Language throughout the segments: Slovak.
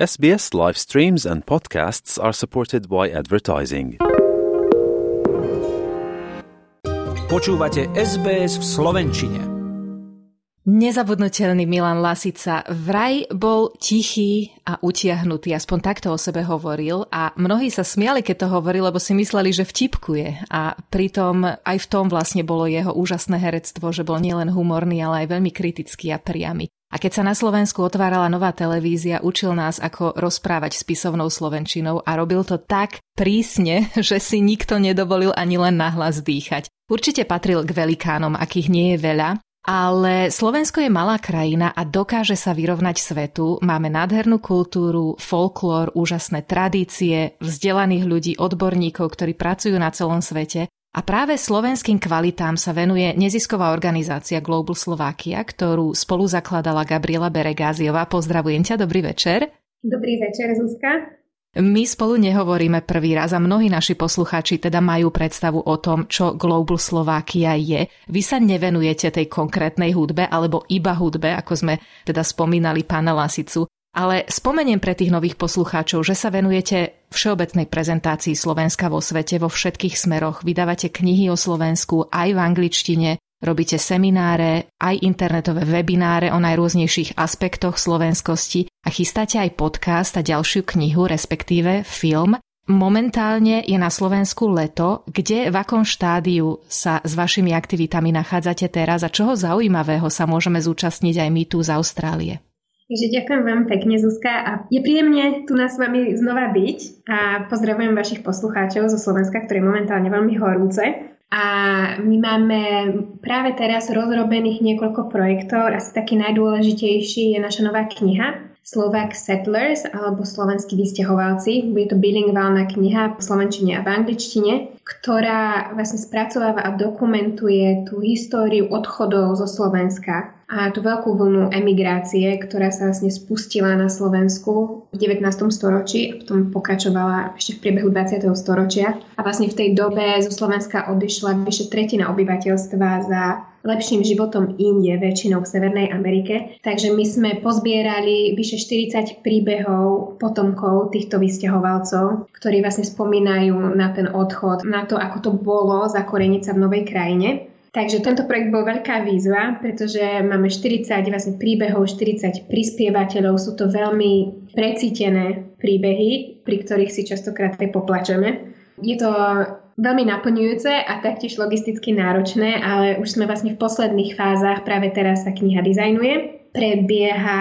SBS live streams and podcasts are supported by advertising. Počúvate SBS v Slovenčine. Nezabudnutelný Milan Lasica vraj bol tichý a utiahnutý, aspoň takto o sebe hovoril a mnohí sa smiali, keď to hovoril, lebo si mysleli, že vtipkuje a pritom aj v tom vlastne bolo jeho úžasné herectvo, že bol nielen humorný, ale aj veľmi kritický a priamy. A keď sa na Slovensku otvárala nová televízia, učil nás, ako rozprávať spisovnou slovenčinou a robil to tak prísne, že si nikto nedovolil ani len nahlas dýchať. Určite patril k velikánom, akých nie je veľa, ale Slovensko je malá krajina a dokáže sa vyrovnať svetu. Máme nádhernú kultúru, folklór, úžasné tradície, vzdelaných ľudí, odborníkov, ktorí pracujú na celom svete a práve slovenským kvalitám sa venuje nezisková organizácia Global Slovakia, ktorú spolu zakladala Gabriela Beregáziová. Pozdravujem ťa, dobrý večer. Dobrý večer, Zuzka. My spolu nehovoríme prvý raz a mnohí naši poslucháči teda majú predstavu o tom, čo Global Slovakia je. Vy sa nevenujete tej konkrétnej hudbe alebo iba hudbe, ako sme teda spomínali pána Lasicu, ale spomeniem pre tých nových poslucháčov, že sa venujete všeobecnej prezentácii Slovenska vo svete vo všetkých smeroch. Vydávate knihy o Slovensku aj v angličtine, robíte semináre, aj internetové webináre o najrôznejších aspektoch slovenskosti a chystáte aj podcast a ďalšiu knihu, respektíve film. Momentálne je na Slovensku leto, kde v akom štádiu sa s vašimi aktivitami nachádzate teraz a čoho zaujímavého sa môžeme zúčastniť aj my tu z Austrálie? Takže ďakujem vám pekne, Zuzka. A je príjemne tu nás s vami znova byť a pozdravujem vašich poslucháčov zo Slovenska, ktoré je momentálne veľmi horúce. A my máme práve teraz rozrobených niekoľko projektov. Asi taký najdôležitejší je naša nová kniha Slovak Settlers alebo Slovenskí vysťahovalci. Bude to bilingválna kniha v slovenčine a v angličtine, ktorá vlastne spracováva a dokumentuje tú históriu odchodov zo Slovenska a tú veľkú vlnu emigrácie, ktorá sa vlastne spustila na Slovensku v 19. storočí a potom pokračovala ešte v priebehu 20. storočia. A vlastne v tej dobe zo Slovenska odišla vyše tretina obyvateľstva za lepším životom inde, väčšinou v Severnej Amerike. Takže my sme pozbierali vyše 40 príbehov potomkov týchto vysťahovalcov, ktorí vlastne spomínajú na ten odchod, na to, ako to bolo zakoreniť sa v novej krajine. Takže tento projekt bol veľká výzva, pretože máme 40 vlastne príbehov, 40 prispievateľov, sú to veľmi precítené príbehy, pri ktorých si častokrát aj poplačeme. Je to veľmi naplňujúce a taktiež logisticky náročné, ale už sme vlastne v posledných fázach, práve teraz sa kniha dizajnuje. Prebieha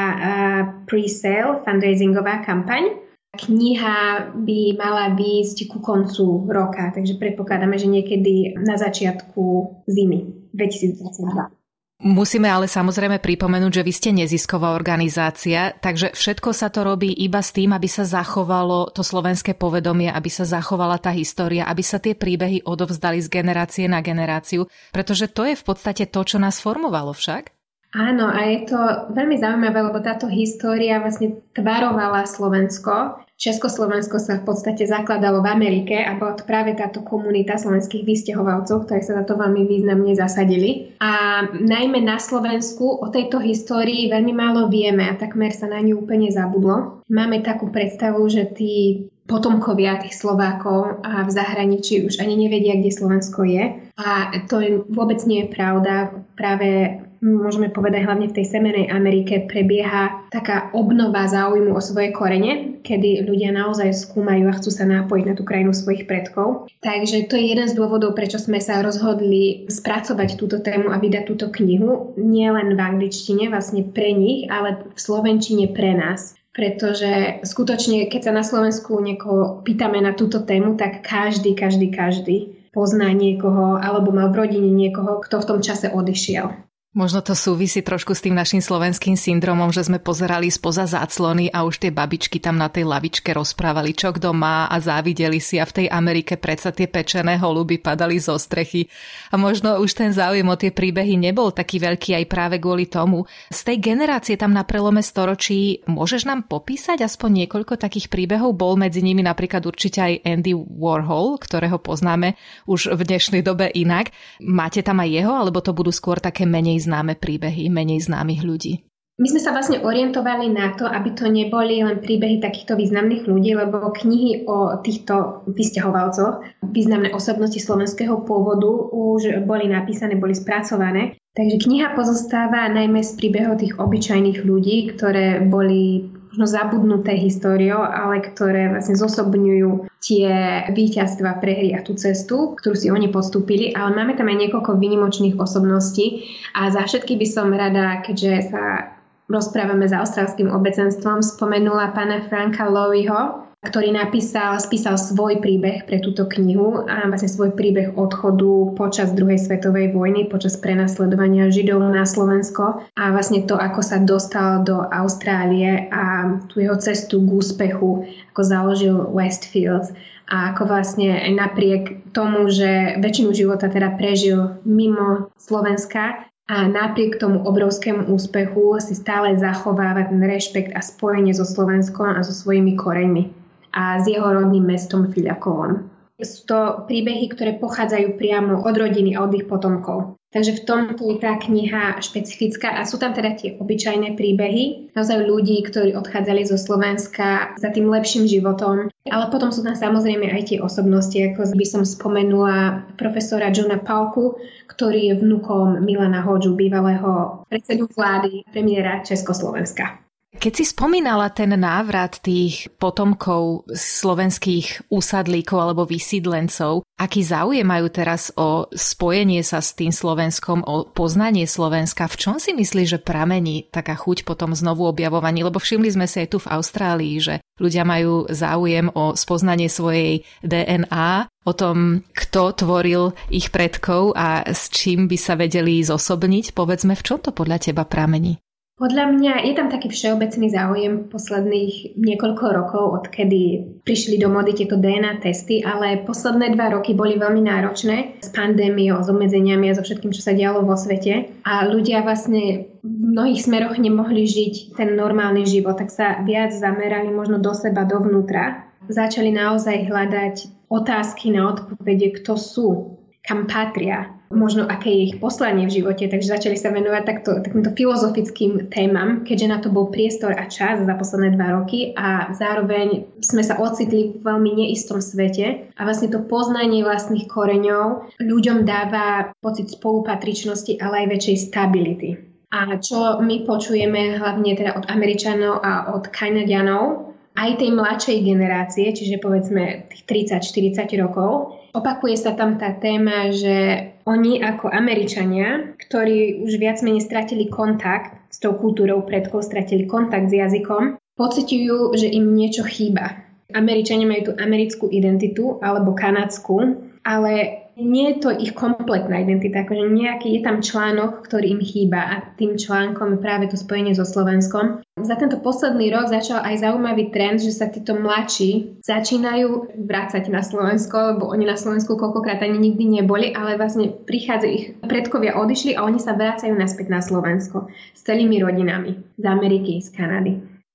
pre-sale, fundraisingová kampaň Kniha by mala výjsť ku koncu roka, takže predpokladáme, že niekedy na začiatku zimy 2022. Musíme ale samozrejme pripomenúť, že vy ste nezisková organizácia, takže všetko sa to robí iba s tým, aby sa zachovalo to slovenské povedomie, aby sa zachovala tá história, aby sa tie príbehy odovzdali z generácie na generáciu, pretože to je v podstate to, čo nás formovalo však. Áno, a je to veľmi zaujímavé, lebo táto história vlastne tvarovala Slovensko. Československo sa v podstate zakladalo v Amerike a bola to práve táto komunita slovenských vysťahovalcov, ktorí sa za to veľmi významne zasadili. A najmä na Slovensku o tejto histórii veľmi málo vieme a takmer sa na ňu úplne zabudlo. Máme takú predstavu, že tí potomkovia tých Slovákov a v zahraničí už ani nevedia, kde Slovensko je. A to vôbec nie je pravda. Práve môžeme povedať hlavne v tej Severnej Amerike, prebieha taká obnova záujmu o svoje korene, kedy ľudia naozaj skúmajú a chcú sa nápojiť na tú krajinu svojich predkov. Takže to je jeden z dôvodov, prečo sme sa rozhodli spracovať túto tému a vydať túto knihu, nielen v angličtine vlastne pre nich, ale v slovenčine pre nás pretože skutočne, keď sa na Slovensku niekoho pýtame na túto tému, tak každý, každý, každý pozná niekoho alebo mal v rodine niekoho, kto v tom čase odišiel. Možno to súvisí trošku s tým našim slovenským syndromom, že sme pozerali spoza záclony a už tie babičky tam na tej lavičke rozprávali, čo kto má a závideli si a v tej Amerike predsa tie pečené holuby padali zo strechy. A možno už ten záujem o tie príbehy nebol taký veľký aj práve kvôli tomu. Z tej generácie tam na prelome storočí môžeš nám popísať aspoň niekoľko takých príbehov? Bol medzi nimi napríklad určite aj Andy Warhol, ktorého poznáme už v dnešnej dobe inak. Máte tam aj jeho, alebo to budú skôr také menej známe príbehy, menej známych ľudí? My sme sa vlastne orientovali na to, aby to neboli len príbehy takýchto významných ľudí, lebo knihy o týchto vysťahovalcoch, významné osobnosti slovenského pôvodu už boli napísané, boli spracované. Takže kniha pozostáva najmä z príbehov tých obyčajných ľudí, ktoré boli možno zabudnuté históriou, ale ktoré vlastne zosobňujú tie víťazstva, prehry a tú cestu, ktorú si oni podstúpili, ale máme tam aj niekoľko výnimočných osobností a za všetky by som rada, keďže sa rozprávame za austrálským obecenstvom, spomenula pána Franka Lowyho, ktorý napísal, spísal svoj príbeh pre túto knihu a vlastne svoj príbeh odchodu počas druhej svetovej vojny, počas prenasledovania Židov na Slovensko. A vlastne to, ako sa dostal do Austrálie a tú jeho cestu k úspechu, ako založil Westfield. A ako vlastne napriek tomu, že väčšinu života teda prežil mimo Slovenska, a napriek tomu obrovskému úspechu si stále zachováva ten rešpekt a spojenie so Slovenskom a so svojimi koreňmi a s jeho rodným mestom Filiakovom. Sú to príbehy, ktoré pochádzajú priamo od rodiny a od ich potomkov. Takže v tomto je tá kniha špecifická a sú tam teda tie obyčajné príbehy, naozaj ľudí, ktorí odchádzali zo Slovenska za tým lepším životom, ale potom sú tam samozrejme aj tie osobnosti, ako by som spomenula profesora Johna Palku, ktorý je vnukom Milana Hodžu, bývalého predsedu vlády premiéra Československa. Keď si spomínala ten návrat tých potomkov slovenských úsadlíkov alebo vysídlencov, aký záujem majú teraz o spojenie sa s tým Slovenskom, o poznanie Slovenska, v čom si myslíš, že pramení taká chuť potom znovu objavovaní? Lebo všimli sme si aj tu v Austrálii, že ľudia majú záujem o spoznanie svojej DNA, o tom, kto tvoril ich predkov a s čím by sa vedeli zosobniť. Povedzme, v čom to podľa teba pramení? Podľa mňa je tam taký všeobecný záujem posledných niekoľko rokov, odkedy prišli do mody tieto DNA testy, ale posledné dva roky boli veľmi náročné s pandémiou, s obmedzeniami a so všetkým, čo sa dialo vo svete. A ľudia vlastne v mnohých smeroch nemohli žiť ten normálny život, tak sa viac zamerali možno do seba, dovnútra. Začali naozaj hľadať otázky na odpovede, kto sú, kam patria, možno aké je ich poslanie v živote, takže začali sa venovať takto, takýmto filozofickým témam, keďže na to bol priestor a čas za posledné dva roky a zároveň sme sa ocitli v veľmi neistom svete a vlastne to poznanie vlastných koreňov ľuďom dáva pocit spolupatričnosti, ale aj väčšej stability. A čo my počujeme hlavne teda od Američanov a od Kanadianov, aj tej mladšej generácie, čiže povedzme tých 30-40 rokov, Opakuje sa tam tá téma, že oni ako Američania, ktorí už viac menej stratili kontakt s tou kultúrou predkov, stratili kontakt s jazykom, pociťujú, že im niečo chýba. Američania majú tú americkú identitu alebo kanadskú, ale nie je to ich kompletná identita, akože nejaký je tam článok, ktorý im chýba a tým článkom je práve to spojenie so Slovenskom. Za tento posledný rok začal aj zaujímavý trend, že sa títo mladší začínajú vrácať na Slovensko, lebo oni na Slovensku koľkokrát ani nikdy neboli, ale vlastne prichádzajú ich predkovia odišli a oni sa vracajú naspäť na Slovensko s celými rodinami z Ameriky, z Kanady,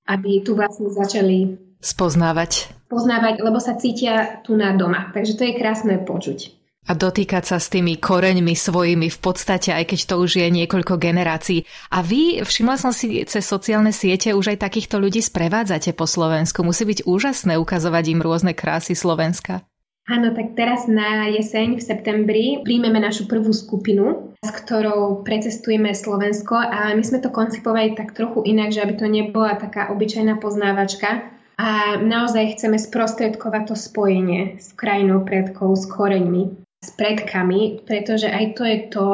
aby tu vlastne začali spoznávať. Poznávať, lebo sa cítia tu na doma. Takže to je krásne počuť a dotýkať sa s tými koreňmi svojimi v podstate, aj keď to už je niekoľko generácií. A vy, všimla som si cez sociálne siete, už aj takýchto ľudí sprevádzate po Slovensku. Musí byť úžasné ukazovať im rôzne krásy Slovenska. Áno, tak teraz na jeseň v septembri príjmeme našu prvú skupinu, s ktorou precestujeme Slovensko a my sme to koncipovali tak trochu inak, že aby to nebola taká obyčajná poznávačka, a naozaj chceme sprostredkovať to spojenie s krajinou predkov, s koreňmi s predkami, pretože aj to je to,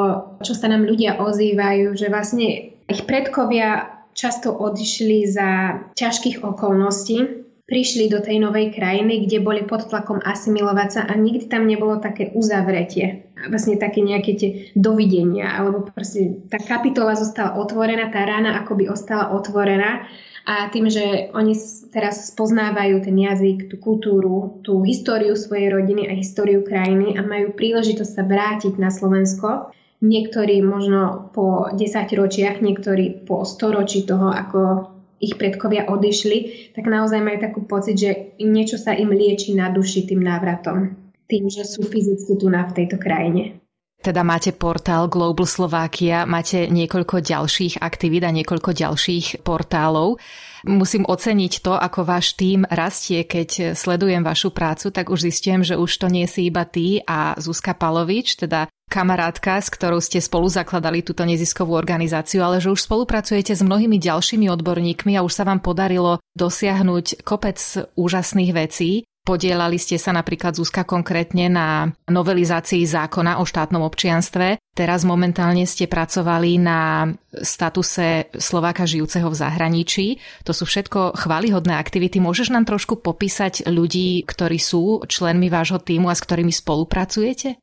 čo sa nám ľudia ozývajú, že vlastne ich predkovia často odišli za ťažkých okolností, prišli do tej novej krajiny, kde boli pod tlakom asimilovať sa a nikdy tam nebolo také uzavretie. Vlastne také nejaké tie dovidenia, alebo proste tá kapitola zostala otvorená, tá rána akoby ostala otvorená a tým, že oni teraz spoznávajú ten jazyk, tú kultúru, tú históriu svojej rodiny a históriu krajiny a majú príležitosť sa vrátiť na Slovensko, niektorí možno po 10 ročiach, niektorí po 100 ročí toho, ako ich predkovia odišli, tak naozaj majú takú pocit, že niečo sa im lieči na duši tým návratom. Tým, že sú fyzicky tu na v tejto krajine. Teda máte portál Global Slovakia, máte niekoľko ďalších aktivít a niekoľko ďalších portálov. Musím oceniť to, ako váš tým rastie, keď sledujem vašu prácu, tak už zistím, že už to nie si iba ty a Zuzka Palovič, teda kamarátka, s ktorou ste spolu zakladali túto neziskovú organizáciu, ale že už spolupracujete s mnohými ďalšími odborníkmi a už sa vám podarilo dosiahnuť kopec úžasných vecí. Podielali ste sa napríklad Zuzka konkrétne na novelizácii zákona o štátnom občianstve. Teraz momentálne ste pracovali na statuse Slováka žijúceho v zahraničí. To sú všetko chválihodné aktivity. Môžeš nám trošku popísať ľudí, ktorí sú členmi vášho týmu a s ktorými spolupracujete?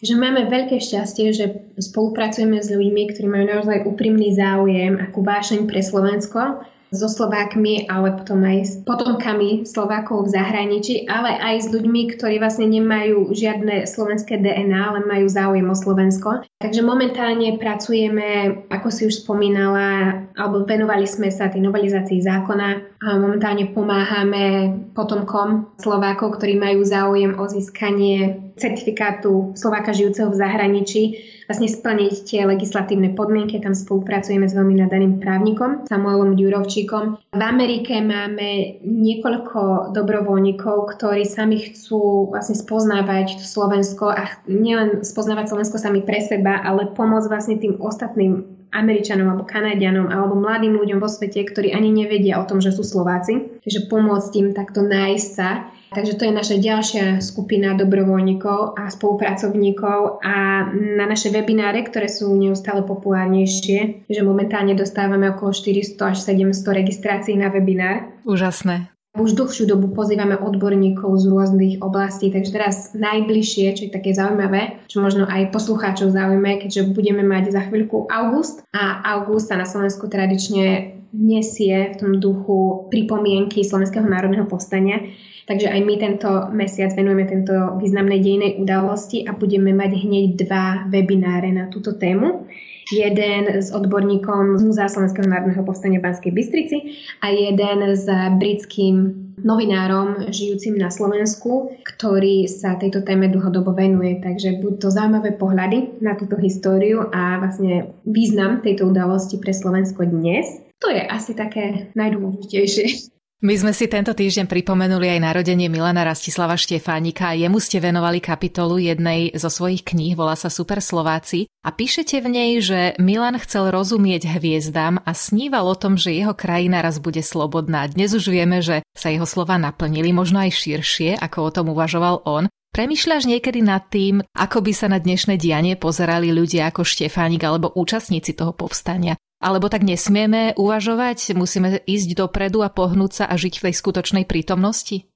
že máme veľké šťastie, že spolupracujeme s ľuďmi, ktorí majú naozaj úprimný záujem, akú vášeň pre Slovensko so Slovákmi, ale potom aj s potomkami Slovákov v zahraničí, ale aj s ľuďmi, ktorí vlastne nemajú žiadne slovenské DNA, ale majú záujem o Slovensko. Takže momentálne pracujeme, ako si už spomínala, alebo venovali sme sa tej novelizácii zákona a momentálne pomáhame potomkom Slovákov, ktorí majú záujem o získanie certifikátu Slováka žijúceho v zahraničí vlastne splniť tie legislatívne podmienky. Tam spolupracujeme s veľmi nadaným právnikom, Samuelom Ďurovčíkom. V Amerike máme niekoľko dobrovoľníkov, ktorí sami chcú vlastne spoznávať Slovensko a nielen spoznávať Slovensko sami pre seba, ale pomôcť vlastne tým ostatným Američanom alebo Kanadianom alebo mladým ľuďom vo svete, ktorí ani nevedia o tom, že sú Slováci. Takže pomôcť im takto nájsť sa Takže to je naša ďalšia skupina dobrovoľníkov a spolupracovníkov a na naše webináre, ktoré sú neustále populárnejšie, že momentálne dostávame okolo 400 až 700 registrácií na webinár. Úžasné. Už dlhšiu dobu pozývame odborníkov z rôznych oblastí, takže teraz najbližšie, čo je také zaujímavé, čo možno aj poslucháčov zaujímavé, keďže budeme mať za chvíľku august a august sa na Slovensku tradične nesie v tom duchu pripomienky Slovenského národného povstania. Takže aj my tento mesiac venujeme tento významnej dejnej udalosti a budeme mať hneď dva webináre na túto tému. Jeden s odborníkom z Múzea Slovenského národného povstania Banskej Bystrici a jeden s britským novinárom žijúcim na Slovensku, ktorý sa tejto téme dlhodobo venuje. Takže budú to zaujímavé pohľady na túto históriu a vlastne význam tejto udalosti pre Slovensko dnes. To je asi také najdôležitejšie. My sme si tento týždeň pripomenuli aj narodenie Milana Rastislava Štefánika jemu ste venovali kapitolu jednej zo svojich kníh, volá sa Super Slováci a píšete v nej, že Milan chcel rozumieť hviezdám a sníval o tom, že jeho krajina raz bude slobodná. Dnes už vieme, že sa jeho slova naplnili, možno aj širšie, ako o tom uvažoval on. Premýšľaš niekedy nad tým, ako by sa na dnešné dianie pozerali ľudia ako Štefánik alebo účastníci toho povstania? Alebo tak nesmieme uvažovať, musíme ísť dopredu a pohnúť sa a žiť v tej skutočnej prítomnosti?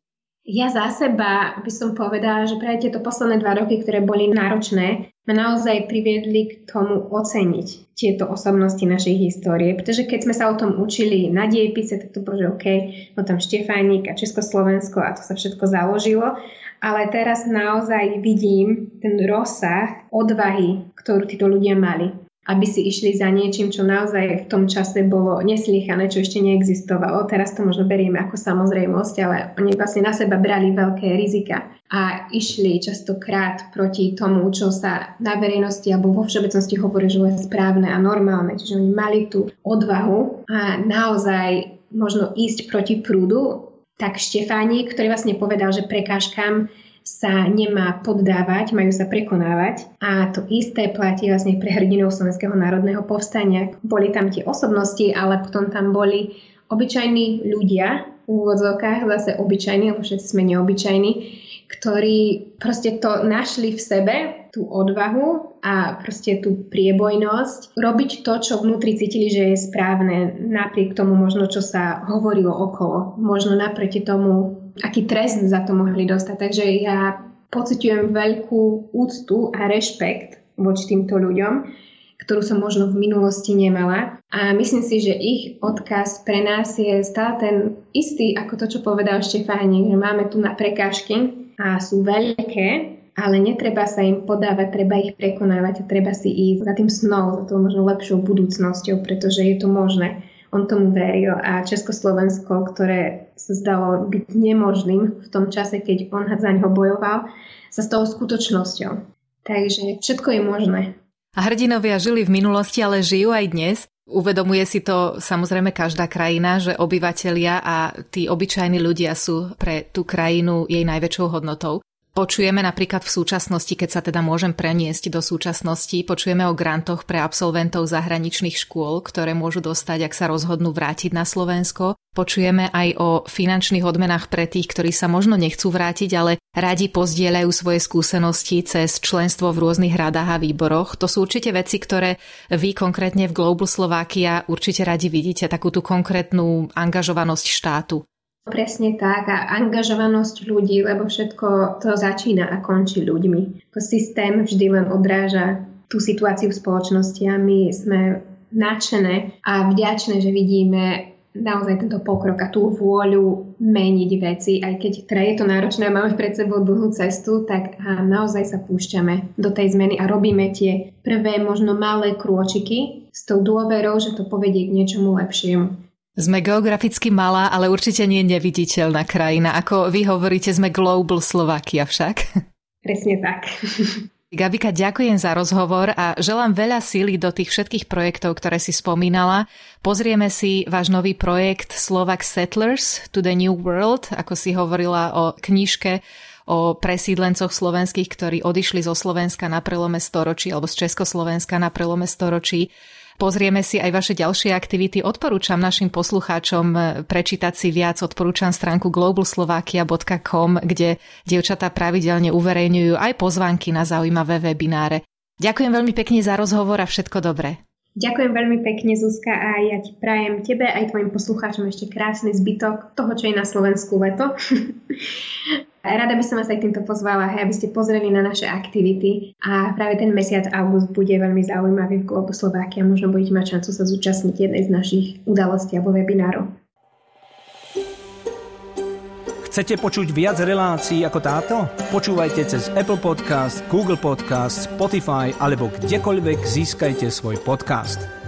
Ja za seba by som povedala, že práve tieto posledné dva roky, ktoré boli náročné, ma naozaj priviedli k tomu oceniť tieto osobnosti našej histórie. Pretože keď sme sa o tom učili na diepise, tak to bolo, že OK, no tam Štefánik a Československo a to sa všetko založilo. Ale teraz naozaj vidím ten rozsah odvahy, ktorú títo ľudia mali aby si išli za niečím, čo naozaj v tom čase bolo neslýchané, čo ešte neexistovalo. Teraz to možno berieme ako samozrejmosť, ale oni vlastne na seba brali veľké rizika a išli častokrát proti tomu, čo sa na verejnosti alebo vo všeobecnosti hovorí, že je správne a normálne. Čiže oni mali tú odvahu a naozaj možno ísť proti prúdu, tak Štefánik, ktorý vlastne povedal, že prekážkam sa nemá poddávať, majú sa prekonávať. A to isté platí vlastne pre hrdinov Slovenského národného povstania. Boli tam tie osobnosti, ale potom tam boli obyčajní ľudia, v úvodzovkách zase obyčajní, lebo všetci sme neobyčajní, ktorí proste to našli v sebe, tú odvahu a proste tú priebojnosť, robiť to, čo vnútri cítili, že je správne, napriek tomu možno, čo sa hovorilo okolo. Možno naproti tomu aký trest za to mohli dostať. Takže ja pociťujem veľkú úctu a rešpekt voči týmto ľuďom, ktorú som možno v minulosti nemala. A myslím si, že ich odkaz pre nás je stále ten istý, ako to, čo povedal Štefánik, že máme tu na prekážky a sú veľké, ale netreba sa im podávať, treba ich prekonávať a treba si ísť za tým snou, za tou možno lepšou budúcnosťou, pretože je to možné on tomu veril a Československo, ktoré sa zdalo byť nemožným v tom čase, keď on za ňo bojoval, sa stalo skutočnosťou. Takže všetko je možné. A hrdinovia žili v minulosti, ale žijú aj dnes. Uvedomuje si to samozrejme každá krajina, že obyvatelia a tí obyčajní ľudia sú pre tú krajinu jej najväčšou hodnotou. Počujeme napríklad v súčasnosti, keď sa teda môžem preniesť do súčasnosti, počujeme o grantoch pre absolventov zahraničných škôl, ktoré môžu dostať, ak sa rozhodnú vrátiť na Slovensko. Počujeme aj o finančných odmenách pre tých, ktorí sa možno nechcú vrátiť, ale radi pozdieľajú svoje skúsenosti cez členstvo v rôznych radách a výboroch. To sú určite veci, ktoré vy konkrétne v Global Slovakia určite radi vidíte, takú tú konkrétnu angažovanosť štátu. Presne tak a angažovanosť ľudí, lebo všetko to začína a končí ľuďmi. Systém vždy len odráža tú situáciu v spoločnosti a my sme nadšené a vďačné, že vidíme naozaj tento pokrok a tú vôľu meniť veci, aj keď teda je to náročné a máme pred sebou dlhú cestu, tak naozaj sa púšťame do tej zmeny a robíme tie prvé možno malé krôčiky s tou dôverou, že to povedie k niečomu lepšiemu. Sme geograficky malá, ale určite nie neviditeľná krajina. Ako vy hovoríte, sme Global Slovakia však. Presne tak. Gabika, ďakujem za rozhovor a želám veľa síly do tých všetkých projektov, ktoré si spomínala. Pozrieme si váš nový projekt Slovak Settlers to the New World, ako si hovorila o knižke o presídlencoch slovenských, ktorí odišli zo Slovenska na prelome storočí alebo z Československa na prelome storočí pozrieme si aj vaše ďalšie aktivity. Odporúčam našim poslucháčom eh, prečítať si viac. Odporúčam stránku globalslovakia.com, kde dievčatá pravidelne uverejňujú aj pozvánky na zaujímavé webináre. Ďakujem veľmi pekne za rozhovor a všetko dobré. Ďakujem veľmi pekne, Zuzka, a ja ti prajem tebe aj tvojim poslucháčom ešte krásny zbytok toho, čo je na Slovensku leto. Rada by som vás aj týmto pozvala, aby ste pozreli na naše aktivity a práve ten mesiac august bude veľmi zaujímavý v Globo Slovákia. Možno budete mať šancu sa zúčastniť jednej z našich udalostí alebo webinárov. Chcete počuť viac relácií ako táto? Počúvajte cez Apple Podcast, Google Podcast, Spotify alebo kdekoľvek získajte svoj podcast.